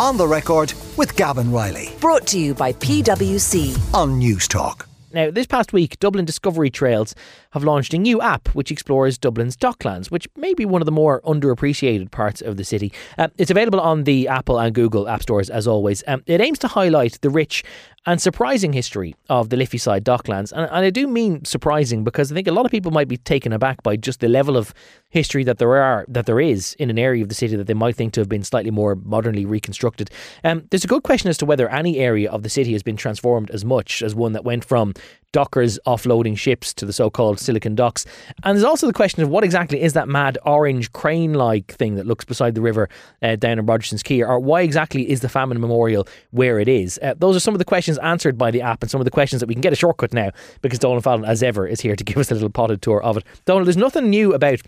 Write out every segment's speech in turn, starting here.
On the record with Gavan Reilly Brought to you by PwC. on Newstalk. Now, this past week, Dublin Discovery Trails have launched a new app which explores Dublin's docklands, which may be one of the more underappreciated parts of the city. Uh, it's available on the Apple and Google app stores, as always. Um, it aims to highlight the rich and surprising history of the Liffey Side docklands. And, and I do mean surprising because I think a lot of people might be taken aback by just the level of history that there are that there is in an area of the city that they might think to have been slightly more modernly reconstructed. Um, there's a good question as to whether any area of the city has been transformed as much as one that went from dockers offloading ships to the so-called Silicon Docks. And there's also the question of what exactly is that mad orange crane-like thing that looks beside the river uh, down in Rogerson's Quay, or why exactly is the Famine Memorial where it is? Uh, those are some of the questions answered by the app and some of the questions that we can get a shortcut now because Donald Fallon, as ever, is here to give us a little potted tour of it. Donald, there's nothing new about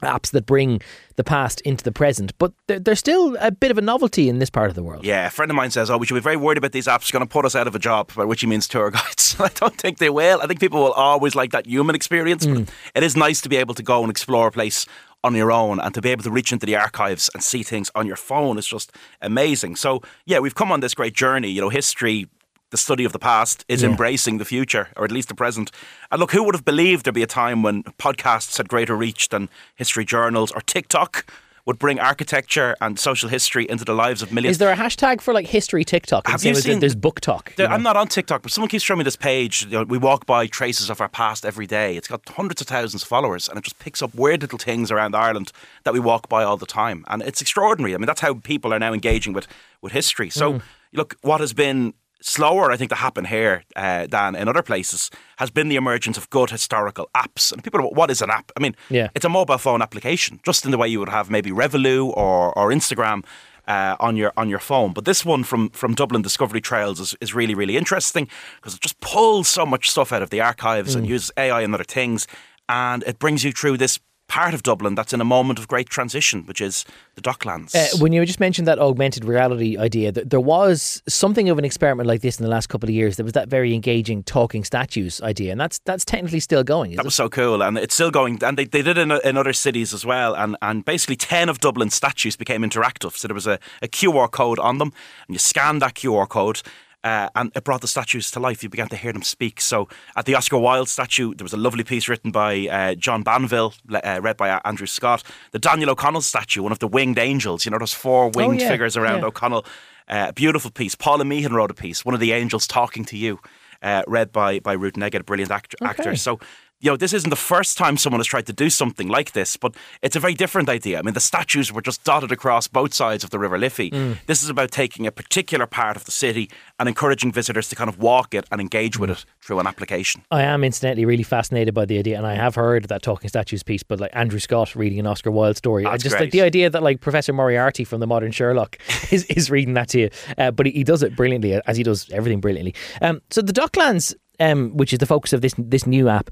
apps that bring the past into the present, but they're, they're still a bit of a novelty in this part of the world. Yeah, a friend of mine says, "Oh, we should be very worried about these apps going to put us out of a job," by which he means tour guides. I don't think they will. I think people will always like that human experience. But mm. it is nice to be able to go and explore a place on your own and to be able to reach into the archives and see things on your phone is just amazing. So yeah, we've come on this great journey. You know, history. The study of the past is Yeah. embracing the future, or at least the present. And look, who would have believed there'd be a time when podcasts had greater reach than history journals or TikTok would bring architecture and social history into the lives of millions? Is there a hashtag for like history TikTok? Have you seen- There's book talk. There- you know? I'm not on TikTok, but someone keeps showing me this page. You know, we walk by traces of our past every day. It's got hundreds of thousands of followers, and it just picks up weird little things around Ireland that we walk by all the time, and it's extraordinary. I mean, that's how people are now engaging with with history. So, Mm. look, what has been slower, I think, to happen here uh, than in other places has been the emergence of good historical apps. And people, are, what is an app? I mean, Yeah. it's a mobile phone application, just in the way you would have maybe Revolut or or Instagram uh, on your on your phone. But this one from from Dublin Discovery Trails is, is really really interesting because it just pulls so much stuff out of the archives and uses AI and other things, and it brings you through this part of Dublin that's in a moment of great transition, which is the Docklands. Uh, when you just mentioned that augmented reality idea, th- there was something of an experiment like this in the last couple of years. There was that very engaging talking statues idea, and that's that's technically still going. That it? was so cool, and it's still going. And they, they did it in, in other cities as well. And, and basically, 10 of Dublin's statues became interactive. So there was a, a QR code on them, and you scan that QR code. Uh, and it brought the statues to life. You began to hear them speak. So, at the Oscar Wilde statue, there was a lovely piece written by uh, John Banville, uh, read by uh, Andrew Scott. The Daniel O'Connell statue, one of the winged angels, you know, those four winged yeah, figures around yeah. O'Connell. Uh, a beautiful piece. Paula Meehan wrote a piece, one of the angels talking to you, uh, read by, by Ruth Negga, a brilliant act- actor. So, you know, this isn't the first time someone has tried to do something like this, but it's a very different idea. I mean, the statues were just dotted across both sides of the River Liffey. Mm. This is about taking a particular part of the city and encouraging visitors to kind of walk it and engage with it through an application. I am incidentally really fascinated by the idea, and I have heard that talking statues piece. But like Andrew Scott reading an Oscar Wilde story, I That's just like great. the idea that like Professor Moriarty from the modern Sherlock is, is reading that to you. Uh, but he, he does it brilliantly, as he does everything brilliantly. Um, so the Docklands, um, which is the focus of this this new app.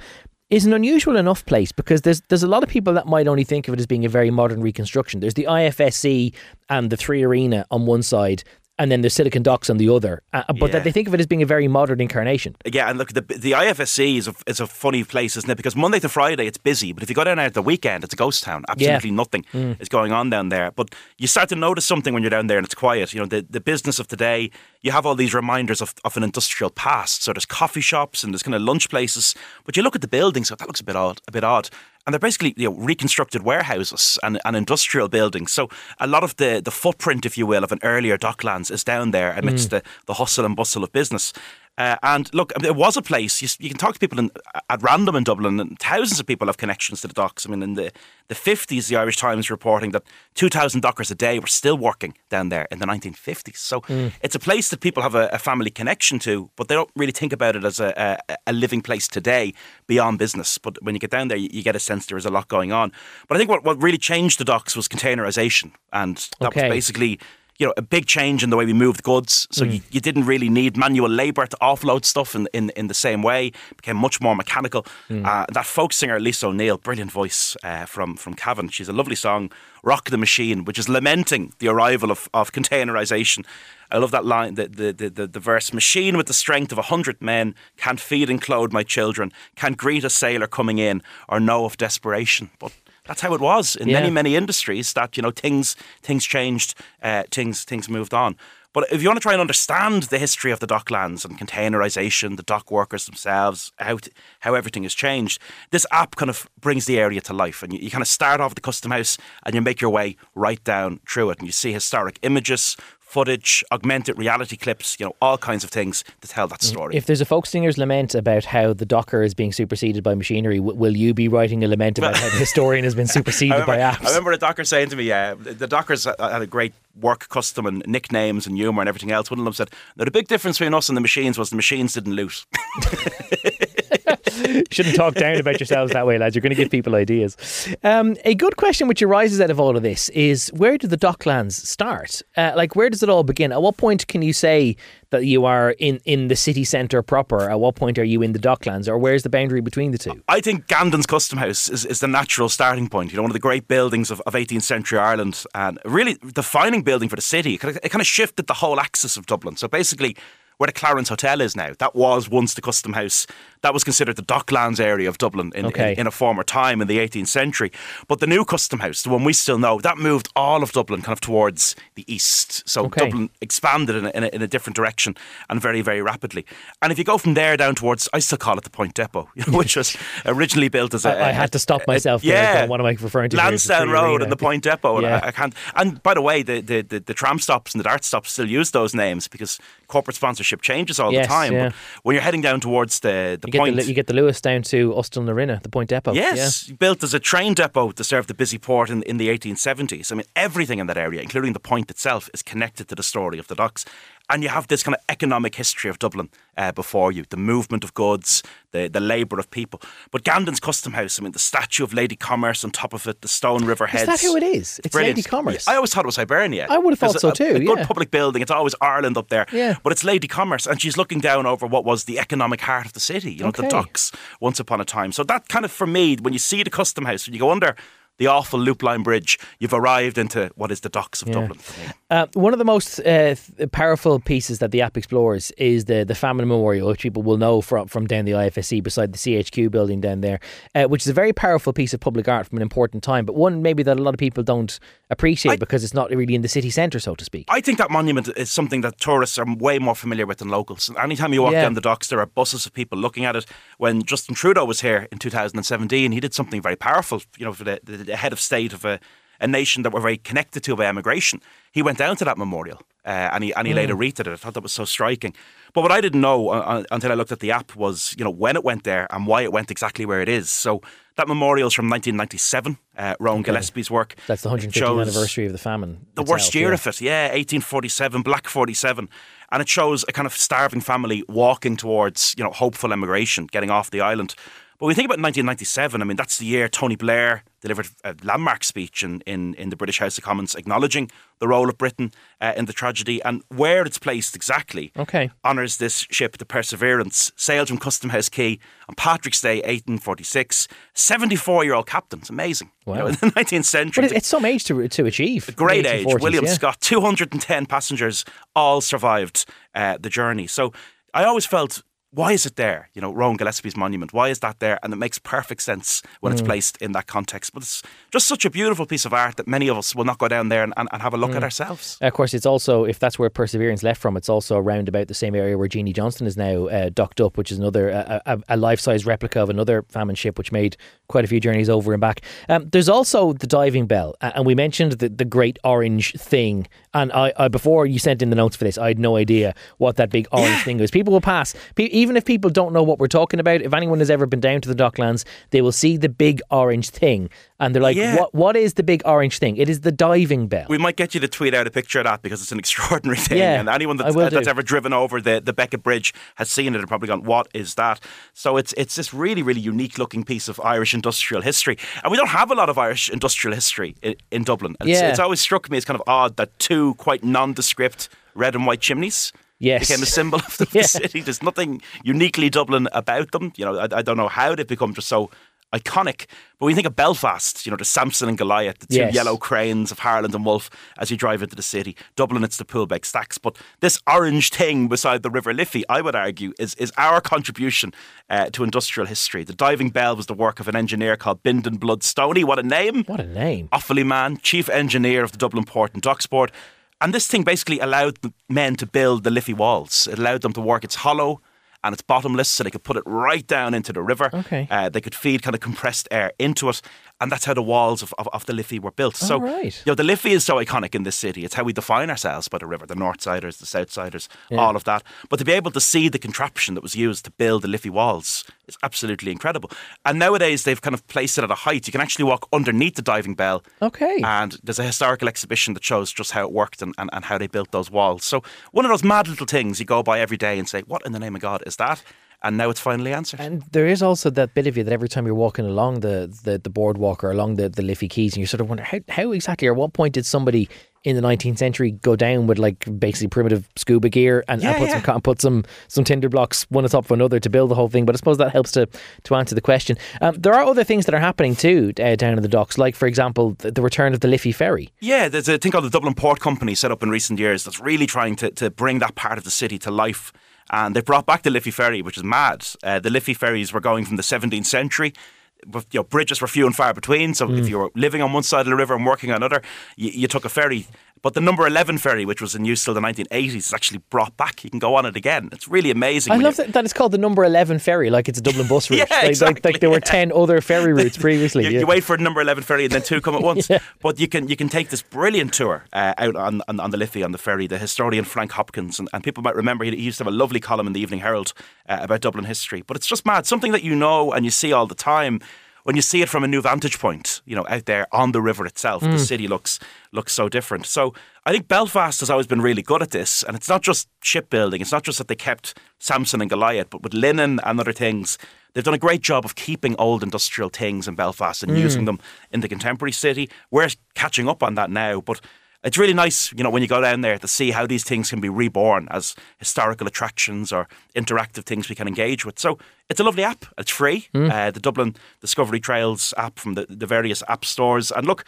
Is an unusual enough place because there's there's a lot of people that might only think of it as being a very modern reconstruction. There's the IFSC and the Three Arena on one side, and then there's Silicon Docks on the other. Uh, but Yeah. that they think of it as being a very modern incarnation. Yeah, and look, the the IFSC is a, is a funny place, isn't it? Because Monday to Friday it's busy, but if you go down there at the weekend, it's a ghost town. Absolutely nothing is going on down there. But you start to notice something when you're down there and it's quiet. You know, the, the business of today, you have all these reminders of, of an industrial past. So there's coffee shops and there's kind of lunch places, but you look at the buildings, so that looks a bit odd, a bit odd. And they're basically you know, reconstructed warehouses and, and industrial buildings. So a lot of the, the footprint, if you will, of an earlier docklands is down there amidst mm. the, the hustle and bustle of business. Uh, and look, it was a place you, you can talk to people in, at random in Dublin, and thousands of people have connections to the docks. I mean, in the, the 50s, the Irish Times reporting that 2,000 dockers a day were still working down there in the 1950s. So it's a place that people have a, a family connection to, but they don't really think about it as a, a, a living place today beyond business. But when you get down there, you, you get a sense there is a lot going on. But I think what, what really changed the docks was containerisation, and that Okay. was basically you know, a big change in the way we moved goods. So you, you didn't really need manual labour to offload stuff in, in, in the same way. It became much more mechanical. Uh, that folk singer, Lisa O'Neill, brilliant voice uh, from, from Cavan. She's a lovely song, Rock the Machine, which is lamenting the arrival of, of containerisation. I love that line, the, the, the, the, the verse Machine with the strength of a hundred men can't feed and clothe my children, can't greet a sailor coming in or know of desperation. But That's how it was in Yeah. many many industries. That you know things things changed, uh, things things moved on. But if you want to try and understand the history of the docklands and containerization, the dock workers themselves, how t- how everything has changed, this app kind of brings the area to life. And you, you kind of start off at the custom house and you make your way right down through it, and you see historic images, footage, augmented reality clips, you know, all kinds of things to tell that story. If there's a folk singer's lament about how the docker is being superseded by machinery, w- will you be writing a lament about how the historian has been superseded remember, by apps? I remember a docker saying to me, uh, the dockers had a great work custom and nicknames and humour and everything else. One of them said, "Now the big difference between us and the machines was the machines didn't loot." Shouldn't talk down about yourselves that way, lads. You're going to give people ideas. Um, a good question which arises out of all of this is where do the docklands start? Uh, like, where does it all begin? At what point can you say that you are in, in the city centre proper? At what point are you in the docklands? Or where's the boundary between the two? I think Gandon's Custom House is, is the natural starting point. You know, one of the great buildings of, of 18th century Ireland and really defining building for the city. It kind, of, it kind of shifted the whole axis of Dublin. So basically, where the Clarence Hotel is now, that was once the Custom House. That was considered the Docklands area of Dublin in, Okay. in, in a former time in the 18th century. But the new Custom House, the one we still know, that moved all of Dublin kind of towards the east. So Okay. Dublin expanded in a, in, a, in a different direction and very, very rapidly. And if you go from there down towards, I still call it the Point Depot, which was originally built as a. I, I had to stop myself yeah. What am I referring to? here? It's a Lansdowne Road and the Point Depot. And Yeah. I, I can't. And by the way, the, the, the, the tram stops and the dart stops still use those names because corporate sponsorship changes all Yes, the time. yeah. But when you're heading down towards the, the You get, point. the, you get the Luas down to Ustal Narina, the Point Depot. Yes, built as a train depot to serve the busy port in, in the 1870s. I mean, everything in that area, including the point itself, is connected to the story of the docks. And you have this kind of economic history of Dublin uh, before you the movement of goods, the, the labour of people. But Gandon's Custom House, I mean, the statue of Lady Commerce on top of it, the stone river Is that who it is? It's. Lady Commerce. I always thought it was Hibernia. I would have thought There's so a- too, A good yeah. public building. It's always Ireland up there. Yeah. But it's Lady Commerce, and she's looking down over what was the economic heart of the city. You know, Okay. the docks once upon a time. So that kind of for me, when you see the custom house, when you go under the awful loop line bridge, you've arrived into what is the docks of Dublin. Uh, one of the most uh, powerful pieces that the app explores is the the famine memorial, which people will know from from down the IFSC beside the CHQ building down there, uh, which is a very powerful piece of public art from an important time, but one maybe that a lot of people don't appreciate I- because it's not really in the city centre, so to speak. I think that monument is something that tourists are way more familiar with than locals. And anytime you walk Yeah. down the docks, there are buses of people looking at it. When Justin Trudeau was here in 2017, he did something very powerful, you know, for the, the, the head of state of a, a nation that we're very connected to by emigration. He went down to that memorial uh, and he, and he a wreath at it. I thought that was so striking. But what I didn't know uh, uh, until I looked at the app was, you know, when it went there and why it went exactly where it is. So that memorial's from 1997, uh, Rowan Gillespie's work. That's the It 150th anniversary of the famine. the itself, worst year yeah. of it. Yeah, 1847, Black 47. And it shows a kind of starving family walking towards, you know, hopeful emigration, getting off the island. But when you think about 1997, I mean, that's the year Tony Blair delivered a landmark speech in, in, in the British House of Commons acknowledging the role of Britain uh, in the tragedy and where it's placed exactly. Okay. Honours this ship, the Perseverance, sailed from Custom House Quay on Patrick's Day, 1846. 74 year old captain. It's amazing. You Wow. know, in the 19th century. But it's some age to to achieve. Great age. William yeah. Scott, 210 passengers, all survived uh, the journey. So I always felt, why is it there? You know, Rowan Gillespie's monument. Why is that there? And it makes perfect sense when Mm. it's placed in that context. But it's just such a beautiful piece of art that many of us will not go down there and, and, and have a look Mm. at ourselves. Of course, it's also if that's where Perseverance left from, it's also around about the same area where Jeanie Johnston is now uh, docked up, which is another a, a, a life-size replica of another famine ship, which made quite a few journeys over and back. Um, there's also the diving bell, and we mentioned the, the great orange thing. And I, I before you sent in the notes for this, I had no idea what that big orange thing was. People will pass, pe- even if people don't know what we're talking about. If anyone has ever been down to the Docklands, they will see the big orange thing, and they're like, Yeah. "What? What is the big orange thing? It is the diving bell." We might get you to tweet out a picture of that because it's an extraordinary thing. Yeah, and anyone that's, uh, that's ever driven over the, the Beckett Bridge has seen it and probably gone, what is that? So it's it's this really, really unique looking piece of Irish industrial history. And we don't have a lot of Irish industrial history in, in Dublin. It's, Yeah. it's always struck me as kind of odd that two quite nondescript red and white chimneys Yes. became a symbol of the Yeah. city. There's nothing uniquely Dublin about them. You know, I, I don't know how they've become just so iconic. But when you think of Belfast, you know, the Samson and Goliath, the two Yes. yellow cranes of Harland and Wolff as you drive into the city. Dublin, it's the Poolbeg Stacks. But this orange thing beside the River Liffey, I would argue, is, is our contribution uh, to industrial history. The diving bell was the work of an engineer called Bindon Blood Stoney. What a name! What a name. Offaly man, chief engineer of the Dublin Port and Docks Board. And this thing basically allowed men to build the Liffey walls. It allowed them to work. It's hollow and it's bottomless, so they could put it right down into the river. Okay. Uh, they could feed kind of compressed air into it. And that's how the walls of, of, of the Liffey were built. so, right. you know, the Liffey is so iconic in this city. It's how we define ourselves by the river, the Northsiders, the Southsiders, all of that. But to be able to see the contraption that was used to build the Liffey walls is absolutely incredible. And nowadays, they've kind of placed it at a height. You can actually walk underneath the diving bell. Okay. And there's a historical exhibition that shows just how it worked and, and, and how they built those walls. So, one of those mad little things you go by every day and say, What in the name of God is that? And now it's finally answered. And there is also that bit of you that every time you're walking along the, the, the boardwalk or along the, the Liffey Quays, and you sort of wonder how, how exactly or what point did somebody in the 19th century go down with like basically primitive scuba gear and, and put yeah. some put some some tinder blocks one on top of another to build the whole thing. But I suppose that helps to to answer the question. Um, there are other things that are happening too uh, down in the docks, like for example the, the return of the Liffey ferry. Yeah, there's a thing called the Dublin Port Company set up in recent years that's really trying to, to bring that part of the city to life. And they brought back the Liffey Ferry, which is mad. Uh, the Liffey ferries were going from the 17th century. But, you know, bridges were few and far between. So if you were living on one side of the river and working on another, you, you took a ferry. But the number 11 ferry, which was in use till the 1980s, is actually brought back. You can go on it again. It's really amazing. I love that, that it's called the number 11 ferry, like it's a Dublin bus route. Yeah, like, like, exactly, like there were yeah. 10 other ferry routes previously. You, yeah. you wait for a number eleven ferry and then two come at once. Yeah. But you can you can take this brilliant tour uh, out on, on on the Liffey on the ferry. The historian Frank Hopkins and, and people might remember he, he used to have a lovely column in the Evening Herald uh, about Dublin history. But it's just mad, something that you know and you see all the time. When you see it from a new vantage point, you know, out there on the river itself, Mm. the city looks looks so different. So I think Belfast has always been really good at this, and it's not just shipbuilding. It's not just that they kept Samson and Goliath, but with linen and other things, they've done a great job of keeping old industrial things in Belfast and using them in the contemporary city. We're catching up on that now, but it's really nice, you know, when you go down there to see how these things can be reborn as historical attractions or interactive things we can engage with. So it's a lovely app. It's free. Uh, the Dublin Discovery Trails app from the, the various app stores. And look,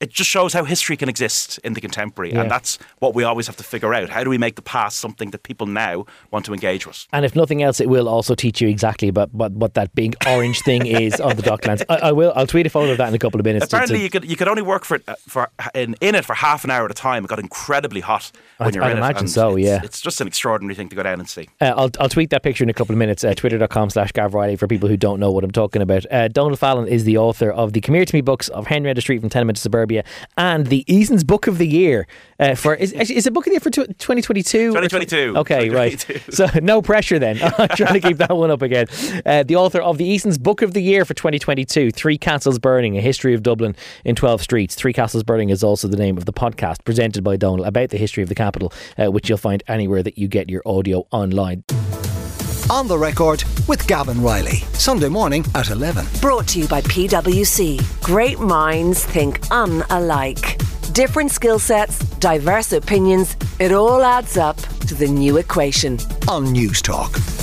it just shows how history can exist in the contemporary. Yeah. And that's what we always have to figure out. How do we make the past something that people now want to engage with? And if nothing else, it will also teach you exactly about what, what that big orange thing is on the Docklands. I, I will. I'll tweet a photo of that in a couple of minutes. Apparently, to- you could you could only work for uh, for in, in it for half an hour at a time. It got incredibly hot when I'd- you're I'd in it. imagine so, it's- yeah. it's just an extraordinary thing to go down and see. Uh, I'll, I'll tweet that picture in a couple of minutes. Uh, Twitter.com slash Gav Reilly for people who don't know what I'm talking about. Uh, Donald Fallon is the author of the Come Here to Me books of Henrietta Street from Tenement to Suburbia and the Eason's Book of the Year. Uh, for is, is it Book of the Year for tw- 2022? 2022. Okay, right. So no pressure then. I'm trying to keep that one up again. Uh, the author of the Eason's Book of the Year for 2022, Three Castles Burning, A History of Dublin in 12 Streets. Three Castles Burning is also the name of the podcast presented by Donald about the history of the capital, uh, which you'll find anywhere that you get your audio online. On the record with Gavan Reilly. Sunday morning at 11. Brought to you by PwC. Great minds think unalike. Different skill sets, diverse opinions, it all adds up to the new equation. On Newstalk.